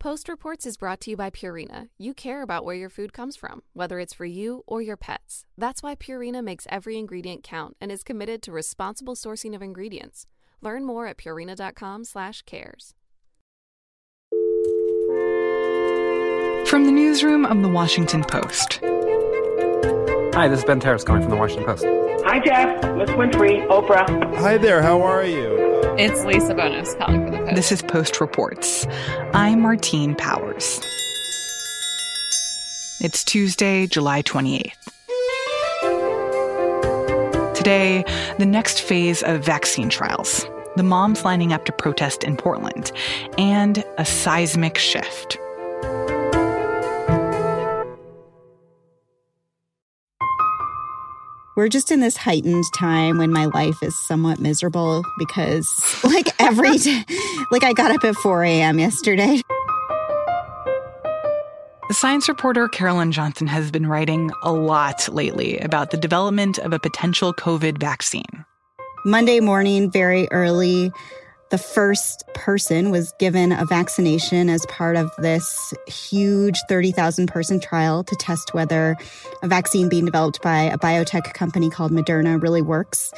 Post Reports is brought to you by Purina. You care about where your food comes from, whether it's for you or your pets. That's why Purina makes every ingredient count and is committed to responsible sourcing of ingredients. Learn more at purina.com/cares. From the newsroom of the Washington Post. Hi, this is Ben Terris calling from the Washington Post. Hi, Jeff. Miss Winfrey, Oprah. Hi there. How are you? It's Lisa Bonos calling for the Post. This is Post Reports. I'm Martine Powers. It's Tuesday, July 28th. Today, the next phase of vaccine trials, the moms lining up to protest in Portland, and a seismic shift. We're just in this heightened time when my life is somewhat miserable because, like, every day, like, I got up at 4 a.m. yesterday. The science reporter Carolyn Johnson has been writing a lot lately about the development of a potential COVID vaccine. Monday morning, very early, the first person was given a vaccination as part of this huge 30,000 person trial to test whether a vaccine being developed by a biotech company called Moderna really works.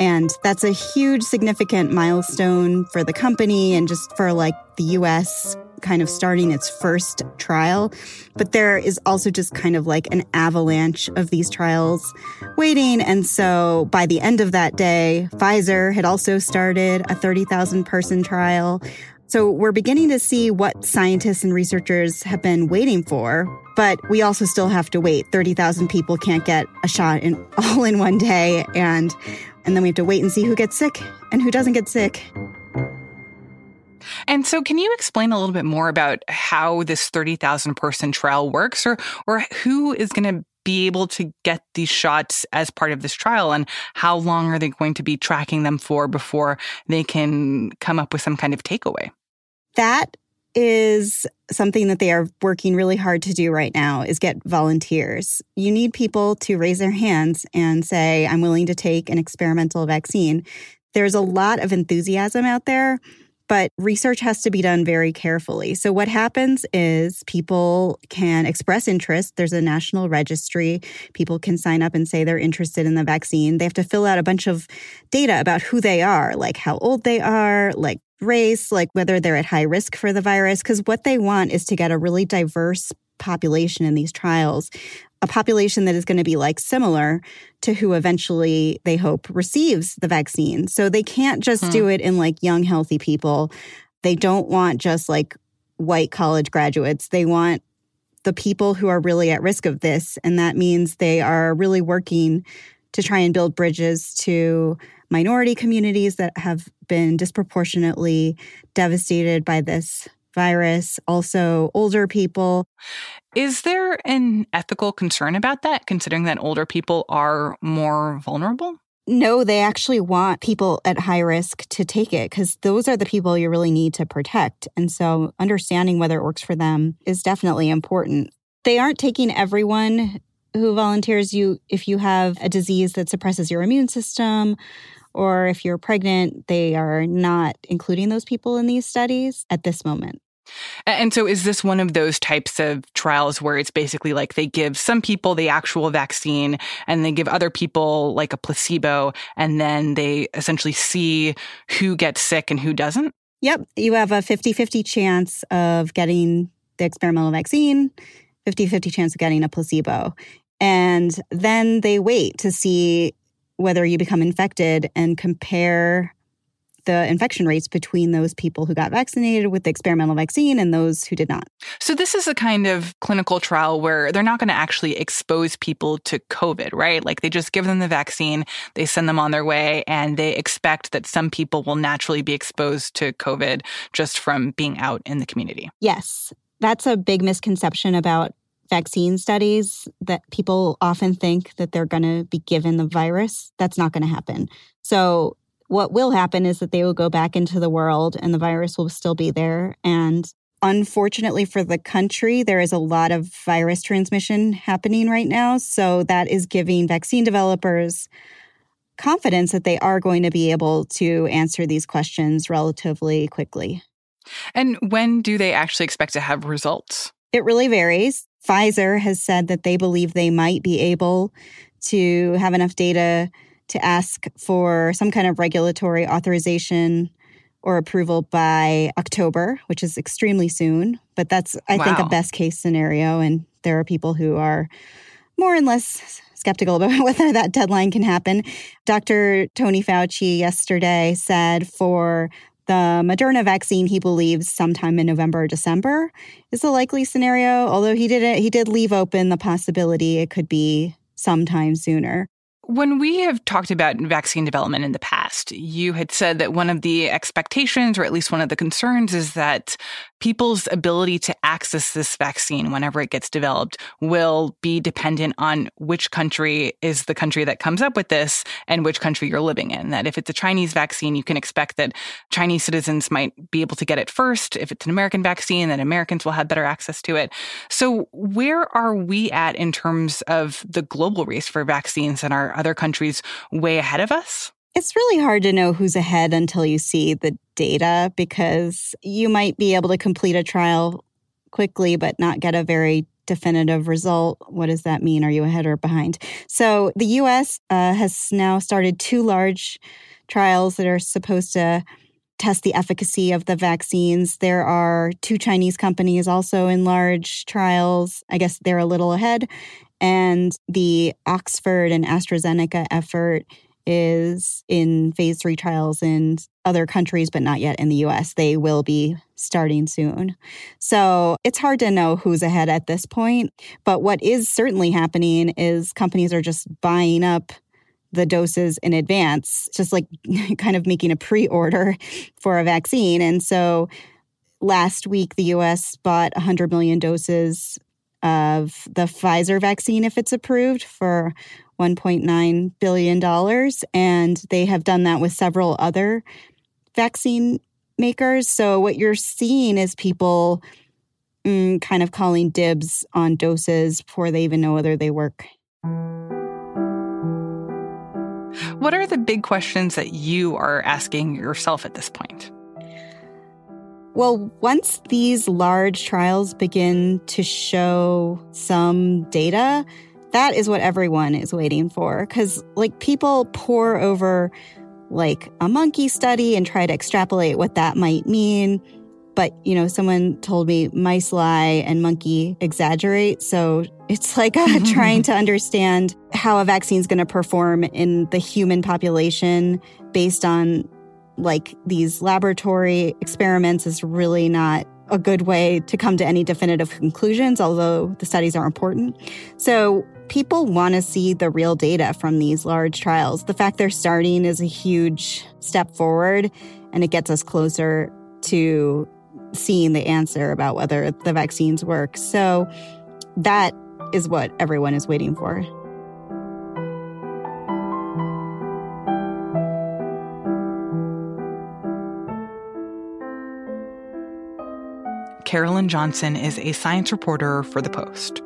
And that's a huge significant milestone for the company and just for like the US kind of starting its first trial. But there is also just kind of like an avalanche of these trials waiting. And so by the end of that day, Pfizer had also started a 30,000 person trial. So we're beginning to see what scientists and researchers have been waiting for, but we also still have to wait. 30,000 people can't get a shot in all in one day and and then we have to wait and see who gets sick and who doesn't get sick. And so, can you explain a little bit more about how this 30,000 person trial works or, or who is going to be able to get these shots as part of this trial and how long are they going to be tracking them for before they can come up with some kind of takeaway? That is something that they are working really hard to do right now is get volunteers. You need people to raise their hands and say, I'm willing to take an experimental vaccine. There's a lot of enthusiasm out there but research has to be done very carefully. So, what happens is people can express interest. There's a national registry. People can sign up and say they're interested in the vaccine. They have to fill out a bunch of data about who they are, like how old they are, like race, like whether they're at high risk for the virus. Because what they want is to get a really diverse population in these trials a population that is going to be like similar to who eventually they hope receives the vaccine. So they can't just hmm. do it in like young, healthy people. They don't want just like white college graduates. They want the people who are really at risk of this. And that means they are really working to try and build bridges to minority communities that have been disproportionately devastated by this virus, also older people. Is there an ethical concern about that, considering that older people are more vulnerable? No, they actually want people at high risk to take it because those are the people you really need to protect. And so understanding whether it works for them is definitely important. They aren't taking everyone who volunteers you if you have a disease that suppresses your immune system or if you're pregnant, they are not including those people in these studies at this moment. And so, is this one of those types of trials where it's basically like they give some people the actual vaccine and they give other people like a placebo, and then they essentially see who gets sick and who doesn't? Yep. You have a 50 50 chance of getting the experimental vaccine, 50 50 chance of getting a placebo. And then they wait to see whether you become infected and compare the infection rates between those people who got vaccinated with the experimental vaccine and those who did not. So, this is a kind of clinical trial where they're not going to actually expose people to COVID, right? Like they just give them the vaccine, they send them on their way, and they expect that some people will naturally be exposed to COVID just from being out in the community. Yes. That's a big misconception about vaccine studies that people often think that they're going to be given the virus. That's not going to happen. So, what will happen is that they will go back into the world and the virus will still be there. And unfortunately for the country, there is a lot of virus transmission happening right now. So that is giving vaccine developers confidence that they are going to be able to answer these questions relatively quickly. And when do they actually expect to have results? It really varies. Pfizer has said that they believe they might be able to have enough data to ask for some kind of regulatory authorization or approval by October, which is extremely soon. But that's, I wow. think, a best case scenario. And there are people who are more and less skeptical about whether that deadline can happen. Dr. Tony Fauci yesterday said for the Moderna vaccine, he believes sometime in November or December is a likely scenario. Although he did he did leave open the possibility it could be sometime sooner. When we have talked about vaccine development in the past, you had said that one of the expectations, or at least one of the concerns, is that people's ability to access this vaccine whenever it gets developed will be dependent on which country is the country that comes up with this and which country you're living in. That if it's a Chinese vaccine, you can expect that Chinese citizens might be able to get it first. If it's an American vaccine, then Americans will have better access to it. So, where are we at in terms of the global race for vaccines and are other countries way ahead of us? It's really hard to know who's ahead until you see the data because you might be able to complete a trial quickly but not get a very definitive result. What does that mean? Are you ahead or behind? So the US uh, has now started two large trials that are supposed to test the efficacy of the vaccines. There are two Chinese companies also in large trials. I guess they're a little ahead. And the Oxford and AstraZeneca effort is in phase three trials in other countries, but not yet in the US. They will be starting soon. So it's hard to know who's ahead at this point. But what is certainly happening is companies are just buying up the doses in advance, just like kind of making a pre order for a vaccine. And so last week, the US bought 100 million doses of the Pfizer vaccine if it's approved for $1.9 billion. And they have done that with several other vaccine makers. So what you're seeing is people mm, kind of calling dibs on doses before they even know whether they work. What are the big questions that you are asking yourself at this point? Well, once these large trials begin to show some data, that is what everyone is waiting for. Because, like, people pour over like a monkey study and try to extrapolate what that might mean. But, you know, someone told me mice lie and monkey exaggerate. So it's like uh, trying to understand how a vaccine is going to perform in the human population based on like these laboratory experiments is really not a good way to come to any definitive conclusions, although the studies are important. So people want to see the real data from these large trials. The fact they're starting is a huge step forward, and it gets us closer to seeing the answer about whether the vaccines work. So that is what everyone is waiting for. Carolyn Johnson is a science reporter for The Post.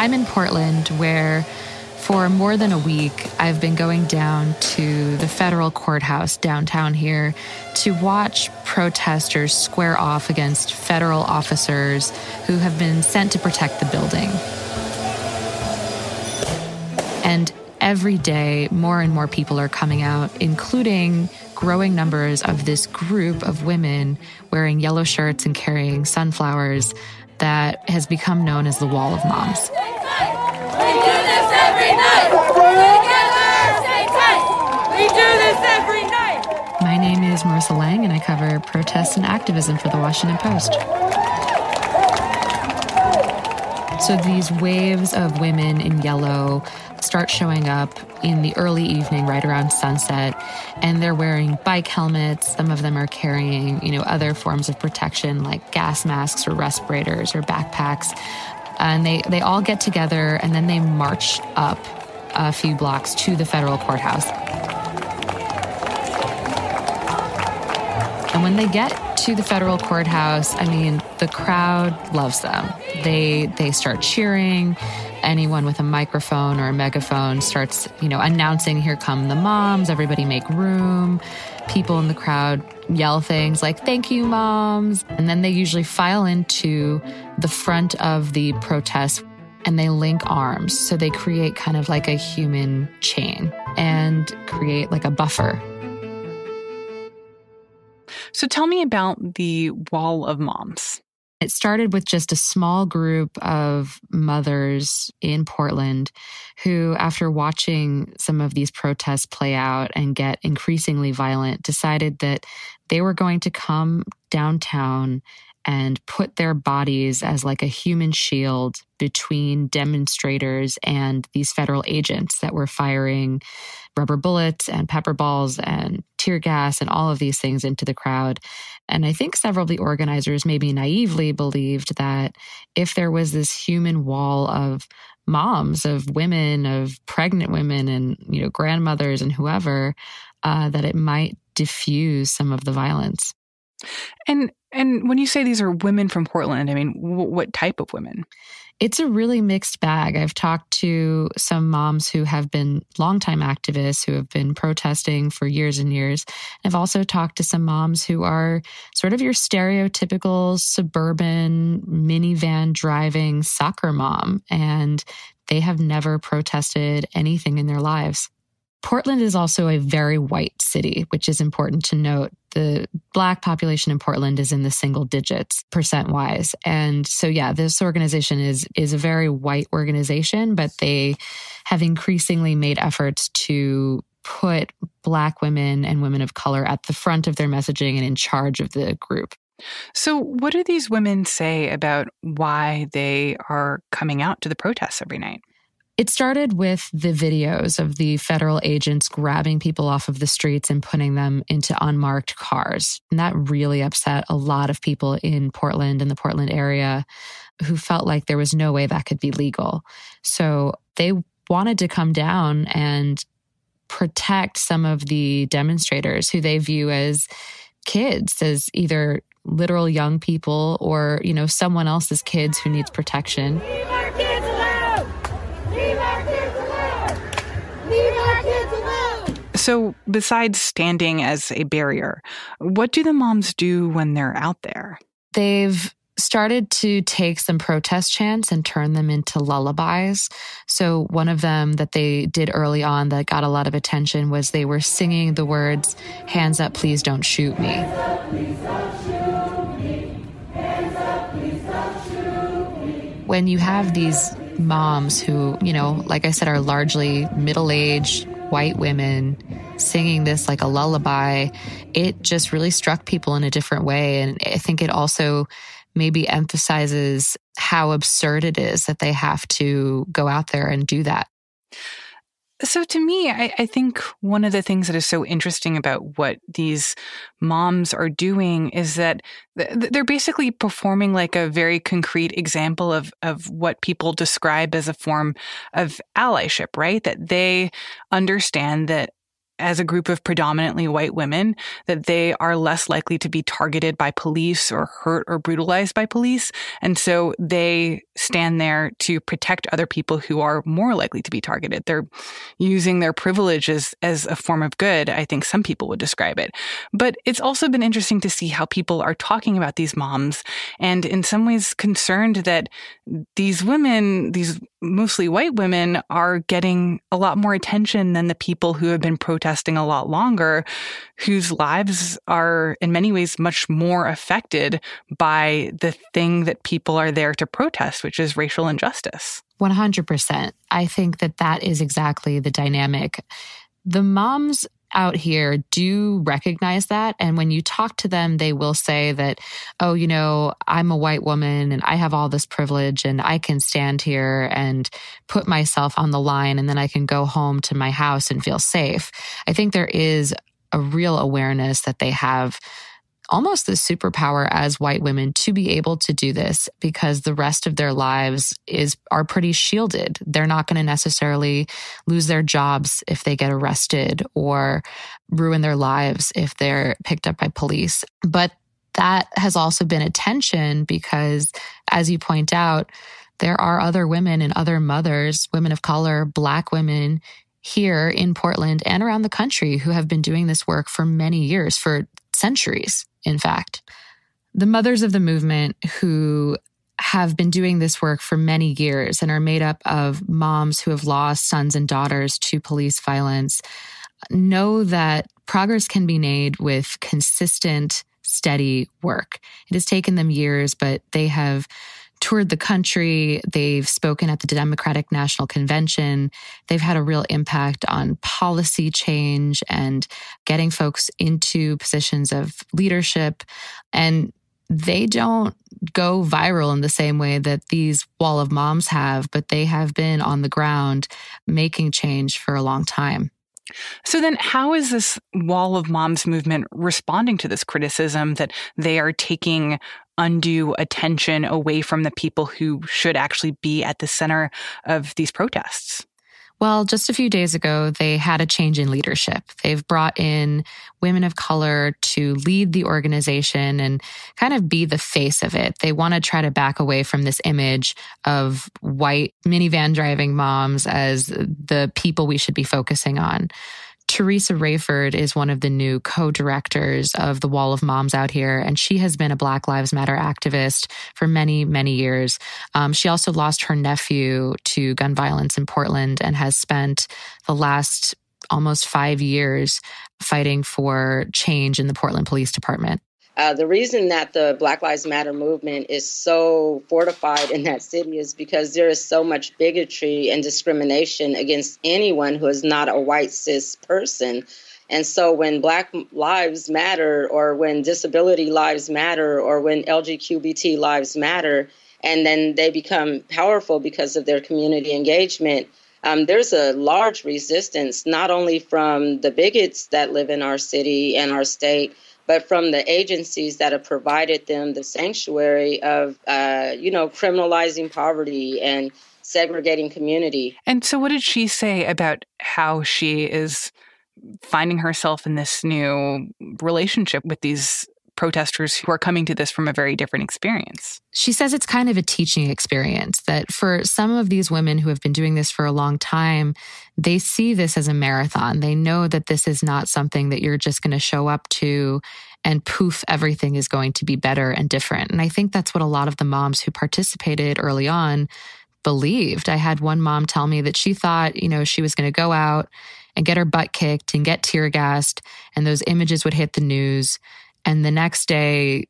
I'm in Portland where for more than a week, I've been going down to the federal courthouse downtown here to watch protesters square off against federal officers who have been sent to protect the building. And every day, more and more people are coming out, including growing numbers of this group of women wearing yellow shirts and carrying sunflowers that has become known as the Wall of Moms. We do this every night. Together, stay tight. We do this every night. My name is Marissa Lang, and I cover protests and activism for the Washington Post. So these waves of women in yellow start showing up in the early evening, right around sunset, and they're wearing bike helmets. Some of them are carrying, you know, other forms of protection like gas masks or respirators or backpacks. And they, they all get together and then they march up a few blocks to the federal courthouse. And when they get to the federal courthouse, I mean, the crowd loves them. They they start cheering. Anyone with a microphone or a megaphone starts, you know, announcing, "Here come the moms! Everybody make room!" People in the crowd yell things like "Thank you, moms!" And then they usually file into the front of the protest and they link arms. So they create kind of like a human chain and create like a buffer so tell me about the Wall of Moms. It started with just a small group of mothers in Portland who, after watching some of these protests play out and get increasingly violent, decided that they were going to come downtown and put their bodies as like a human shield between demonstrators and these federal agents that were firing rubber bullets and pepper balls and tear gas and all of these things into the crowd. And I think several of the organizers maybe naively believed that if there was this human wall of moms, of women, of pregnant women, and you know grandmothers and whoever, uh, that it might diffuse some of the violence. And and when you say these are women from Portland, I mean, w- what type of women? It's a really mixed bag. I've talked to some moms who have been longtime activists who have been protesting for years and years. I've also talked to some moms who are sort of your stereotypical suburban minivan driving soccer mom, and they have never protested anything in their lives. Portland is also a very white city, which is important to note. The black population in Portland is in the single digits percent wise. And so yeah, this organization is is a very white organization, but they have increasingly made efforts to put black women and women of color at the front of their messaging and in charge of the group. So, what do these women say about why they are coming out to the protests every night? It started with the videos of the federal agents grabbing people off of the streets and putting them into unmarked cars. And that really upset a lot of people in Portland and the Portland area who felt like there was no way that could be legal. So they wanted to come down and protect some of the demonstrators who they view as kids, as either literal young people or, you know, someone else's kids who needs protection. So, besides standing as a barrier, what do the moms do when they're out there? They've started to take some protest chants and turn them into lullabies. So, one of them that they did early on that got a lot of attention was they were singing the words, Hands up, please don't shoot me. When you have these moms who, you know, like I said, are largely middle aged, white women singing this like a lullaby, it just really struck people in a different way. And I think it also maybe emphasizes how absurd it is that they have to go out there and do that. So, to me, I, I, think one of the things that is so interesting about what these moms are doing is that they're basically performing like a very concrete example of, of what people describe as a form of allyship, right? That they understand that as a group of predominantly white women that they are less likely to be targeted by police or hurt or brutalized by police. And so they stand there to protect other people who are more likely to be targeted. They're using their privilege as, as a form of good. I think some people would describe it. But it's also been interesting to see how people are talking about these moms and in some ways concerned that these women, these mostly white women are getting a lot more attention than the people who have been protesting a lot longer, whose lives are in many ways much more affected by the thing that people are there to protest, which is racial injustice. 100%. I think that that is exactly the dynamic. The moms out here do recognize that. And when you talk to them, they will say that, oh, you know, I'm a white woman and I have all this privilege and I can stand here and put myself on the line and then I can go home to my house and feel safe. I think there is a real awareness that they have almost the superpower as white women to be able to do this because the rest of their lives is are pretty shielded. They're not going to necessarily lose their jobs if they get arrested or ruin their lives if they're picked up by police. But that has also been a tension because as you point out, there are other women and other mothers, women of color, black women here in Portland and around the country who have been doing this work for many years, for centuries in fact. The mothers of the movement who have been doing this work for many years and are made up of moms who have lost sons and daughters to police violence know that progress can be made with consistent, steady work. It has taken them years, but they have toured the country. They've spoken at the Democratic National Convention. They've had a real impact on policy change and getting folks into positions of leadership. And they don't go viral in the same way that these wall of moms have, but they have been on the ground making change for a long time. So then how is this wall of moms movement responding to this criticism that they are taking undue attention away from the people who should actually be at the center of these protests? Well, just a few days ago, they had a change in leadership. They've brought in women of color to lead the organization and kind of be the face of it. They want to try to back away from this image of white minivan driving moms as the people we should be focusing on. Teressa Raiford is one of the new co directors of the Wall of Moms out here, and she has been a Black Lives Matter activist for many, many years. Um, she also lost her nephew to gun violence in Portland and has spent the last almost five years fighting for change in the Portland Police Department. Uh, the reason that the Black Lives Matter movement is so fortified in that city is because there is so much bigotry and discrimination against anyone who is not a white cis person. And so when Black Lives Matter, or when disability lives matter, or when LGBTQ lives matter, and then they become powerful because of their community engagement, um, there's a large resistance, not only from the bigots that live in our city and our state, but from the agencies that have provided them the sanctuary of, uh, you know, criminalizing poverty and segregating community. And so, what did she say about how she is finding herself in this new relationship with these protesters who are coming to this from a very different experience. She says it's kind of a teaching experience that for some of these women who have been doing this for a long time, they see this as a marathon. They know that this is not something that you're just going to show up to and poof, everything is going to be better and different. And I think that's what a lot of the moms who participated early on believed. I had one mom tell me that she thought, you know, she was going to go out and get her butt kicked and get tear gassed, and those images would hit the news. And the next day,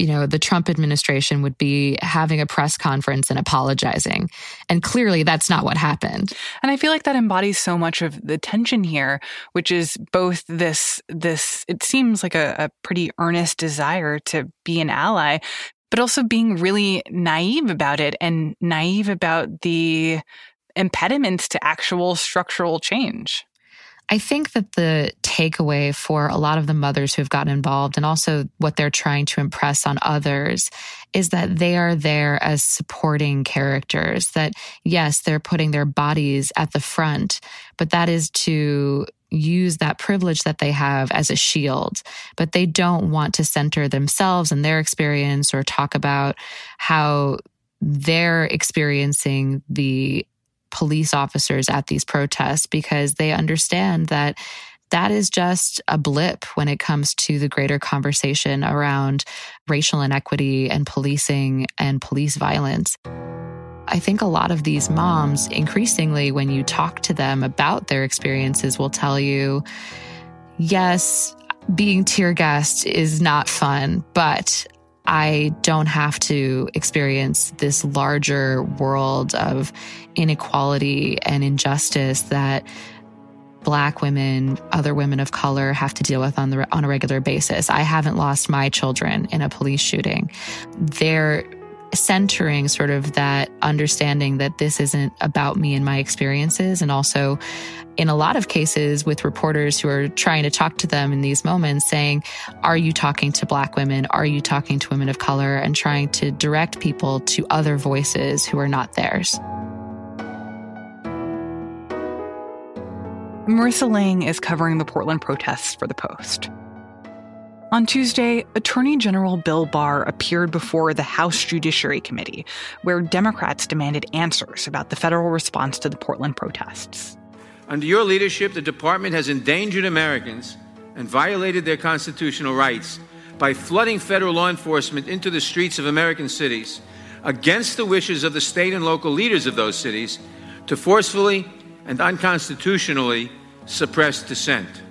you know, the Trump administration would be having a press conference and apologizing. And clearly that's not what happened. And I feel like that embodies so much of the tension here, which is both this, this, it seems like a, a pretty earnest desire to be an ally, but also being really naive about it and naive about the impediments to actual structural change. I think that the takeaway for a lot of the mothers who have gotten involved and also what they're trying to impress on others is that they are there as supporting characters. That yes, they're putting their bodies at the front, but that is to use that privilege that they have as a shield, but they don't want to center themselves and their experience or talk about how they're experiencing the police officers at these protests because they understand that that is just a blip when it comes to the greater conversation around racial inequity and policing and police violence. I think a lot of these moms, increasingly, when you talk to them about their experiences, will tell you, yes, being tear gassed is not fun, but I don't have to experience this larger world of inequality and injustice that black women, other women of color have to deal with on the on a regular basis. I haven't lost my children in a police shooting. They're centering sort of that understanding that this isn't about me and my experiences. And also in a lot of cases with reporters who are trying to talk to them in these moments saying are you talking to black women? Are you talking to women of color? and trying to direct people to other voices who are not theirs. Marissa Lang is covering the Portland protests for the Post. On Tuesday, Attorney General Bill Barr appeared before the House Judiciary Committee, where Democrats demanded answers about the federal response to the Portland protests. Under your leadership, the department has endangered Americans and violated their constitutional rights by flooding federal law enforcement into the streets of American cities against the wishes of the state and local leaders of those cities to forcefully and unconstitutionally suppress dissent.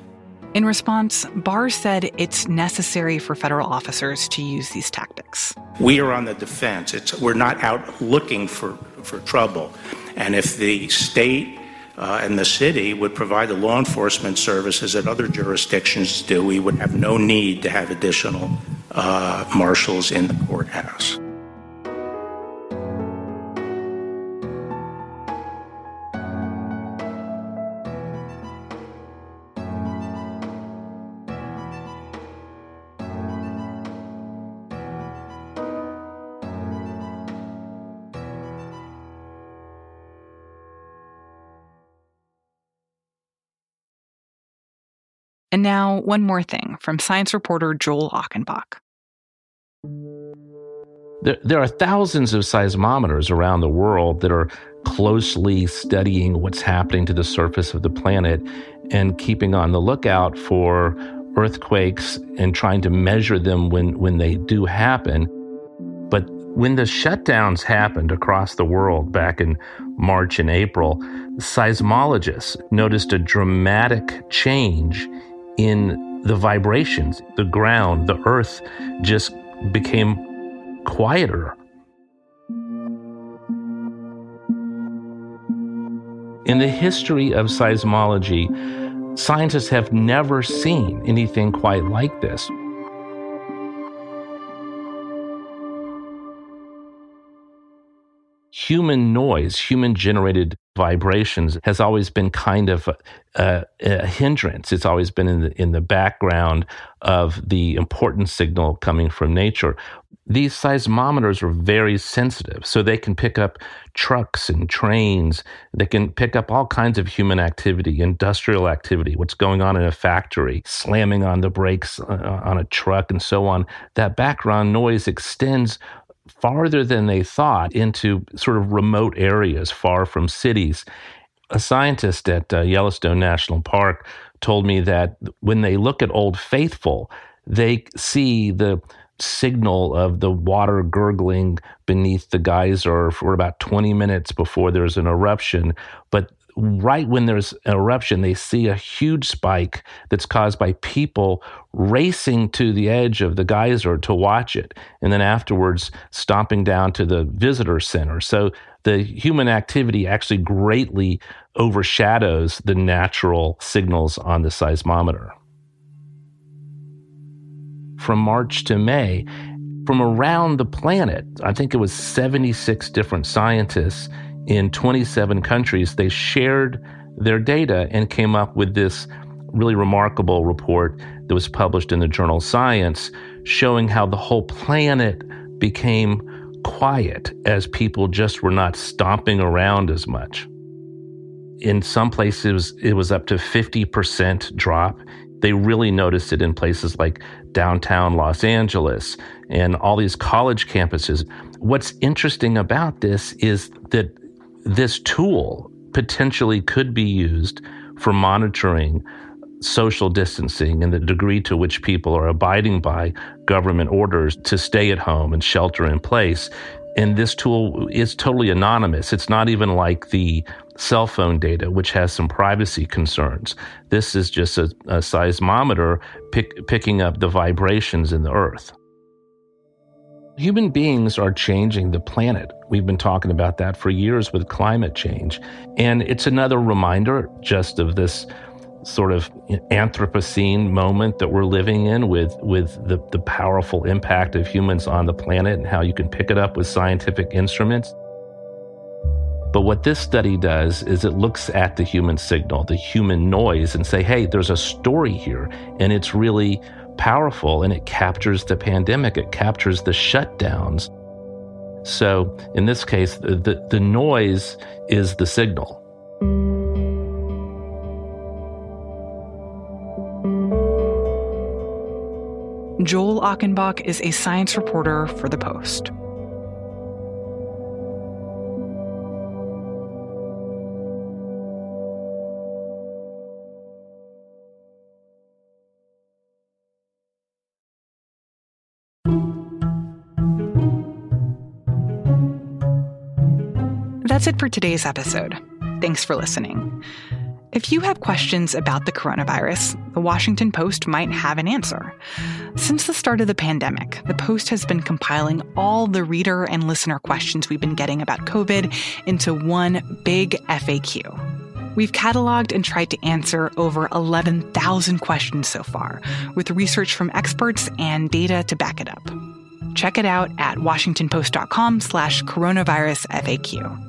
In response, Barr said it's necessary for federal officers to use these tactics. We are on the defense. It's, we're not out looking for, for trouble. And if the state uh, and the city would provide the law enforcement services that other jurisdictions do, we would have no need to have additional uh, marshals in the courthouse. And now, one more thing from science reporter Joel Achenbach. There, there are thousands of seismometers around the world that are closely studying what's happening to the surface of the planet and keeping on the lookout for earthquakes and trying to measure them when, when they do happen. But when the shutdowns happened across the world back in March and April, seismologists noticed a dramatic change in the vibrations. The ground, the earth just became quieter. In the history of seismology, scientists have never seen anything quite like this. human noise, human generated vibrations has always been kind of a, a, hindrance. It's always been in the, in the background of the important signal coming from nature. These seismometers are very sensitive, so they can pick up trucks and trains. They can pick up all kinds of human activity, industrial activity, what's going on in a factory, slamming on the brakes uh, on a truck, and so on. That background noise extends farther than they thought into sort of remote areas far from cities. A scientist at uh, Yellowstone National Park told me that when they look at Old Faithful, they see the signal of the water gurgling beneath the geyser for about 20 minutes before there's an eruption. But right when there's an eruption, they see a huge spike that's caused by people racing to the edge of the geyser to watch it, and then afterwards stomping down to the visitor center. So the human activity actually greatly overshadows the natural signals on the seismometer. From March to May, from around the planet, I think it was 76 different scientists in 27 countries, they shared their data and came up with this really remarkable report that was published in the journal Science showing how the whole planet became quiet as people just were not stomping around as much. In some places, it was up to 50% drop. They really noticed it in places like downtown Los Angeles and all these college campuses. What's interesting about this is that this tool potentially could be used for monitoring social distancing and the degree to which people are abiding by government orders to stay at home and shelter in place. And this tool is totally anonymous. It's not even like the cell phone data, which has some privacy concerns. This is just a, a seismometer pick, picking up the vibrations in the earth. Human beings are changing the planet. We've been talking about that for years with climate change. And it's another reminder just of this sort of Anthropocene moment that we're living in with, with the, the powerful impact of humans on the planet and how you can pick it up with scientific instruments. But what this study does is it looks at the human signal, the human noise, and say, hey, there's a story here, and it's really powerful, and it captures the pandemic, it captures the shutdowns. So in this case, the, the noise is the signal. Joel Achenbach is a science reporter for The Post. That's it for today's episode. Thanks for listening. If you have questions about the coronavirus, the Washington Post might have an answer. Since the start of the pandemic, the Post has been compiling all the reader and listener questions we've been getting about COVID into one big FAQ. We've cataloged and tried to answer over 11,000 questions so far, with research from experts and data to back it up. Check it out at washingtonpost.com slash coronavirus FAQ.